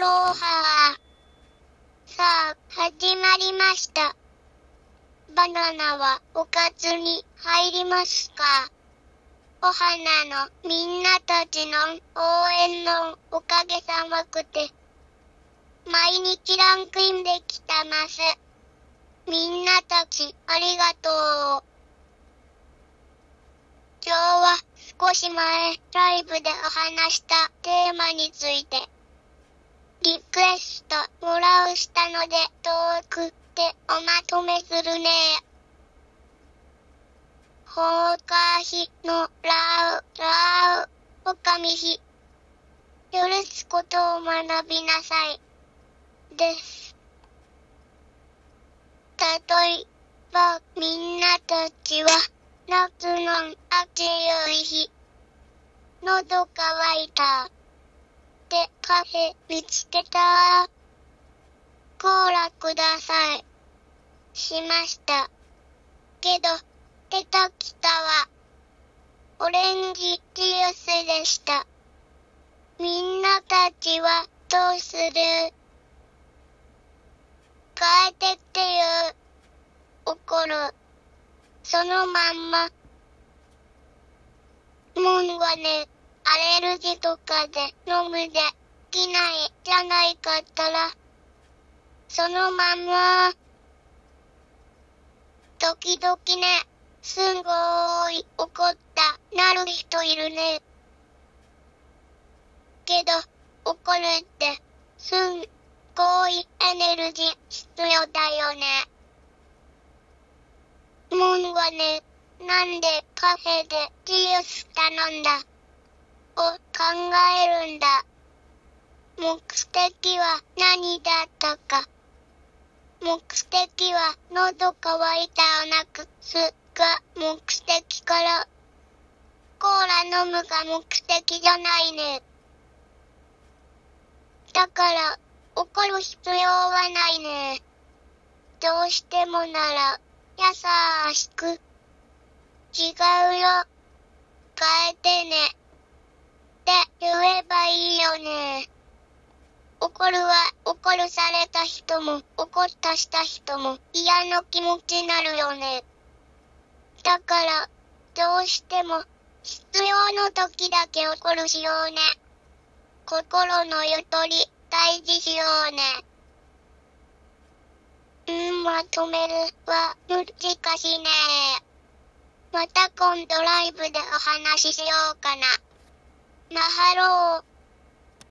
ロハさあ、始まりました。バナナはおかずに入りますか？お花のみんなたちの応援のおかげさまくて、毎日ランクインできたます。みんなたちありがとう。今日は少し前、ライブでお話したテーマについてリクエストもらうしたのでトークでおまとめするね。ほうかひのらうらうおかみひ。許すことを学びなさい。です。たとえばみんなたちは夏の暑い日。喉乾いた。でカフェ見つけた。コーラください。しました。けど、出たきたは、オレンジジュースでした。みんなたちはどうする？帰ってっていう。怒る。そのまんま。もんはね、アレルギーとかで飲むできないじゃないかったら、そのまま。時々ね。すんごい怒ったなる人いるね。けど、怒るってすんごいエネルギー必要だよね。もんはね、なんでカフェでジュース頼んだ？を考えるんだ。目的は何だったか。目的は喉乾いたをなくす。が目的から、コーラ飲むが目的じゃないね。だから、怒る必要はないね。どうしてもなら、優しく。違うよ。変えてね。って言えばいいよね。怒るは怒るされた人も怒ったした人も嫌な気持ちになるよね。だから、どうしても、必要の時だけ怒るしようね。心のゆとり、大事しようね。うん、まとめるは難しいね。また今度ライブでお話ししようかな。なはろう。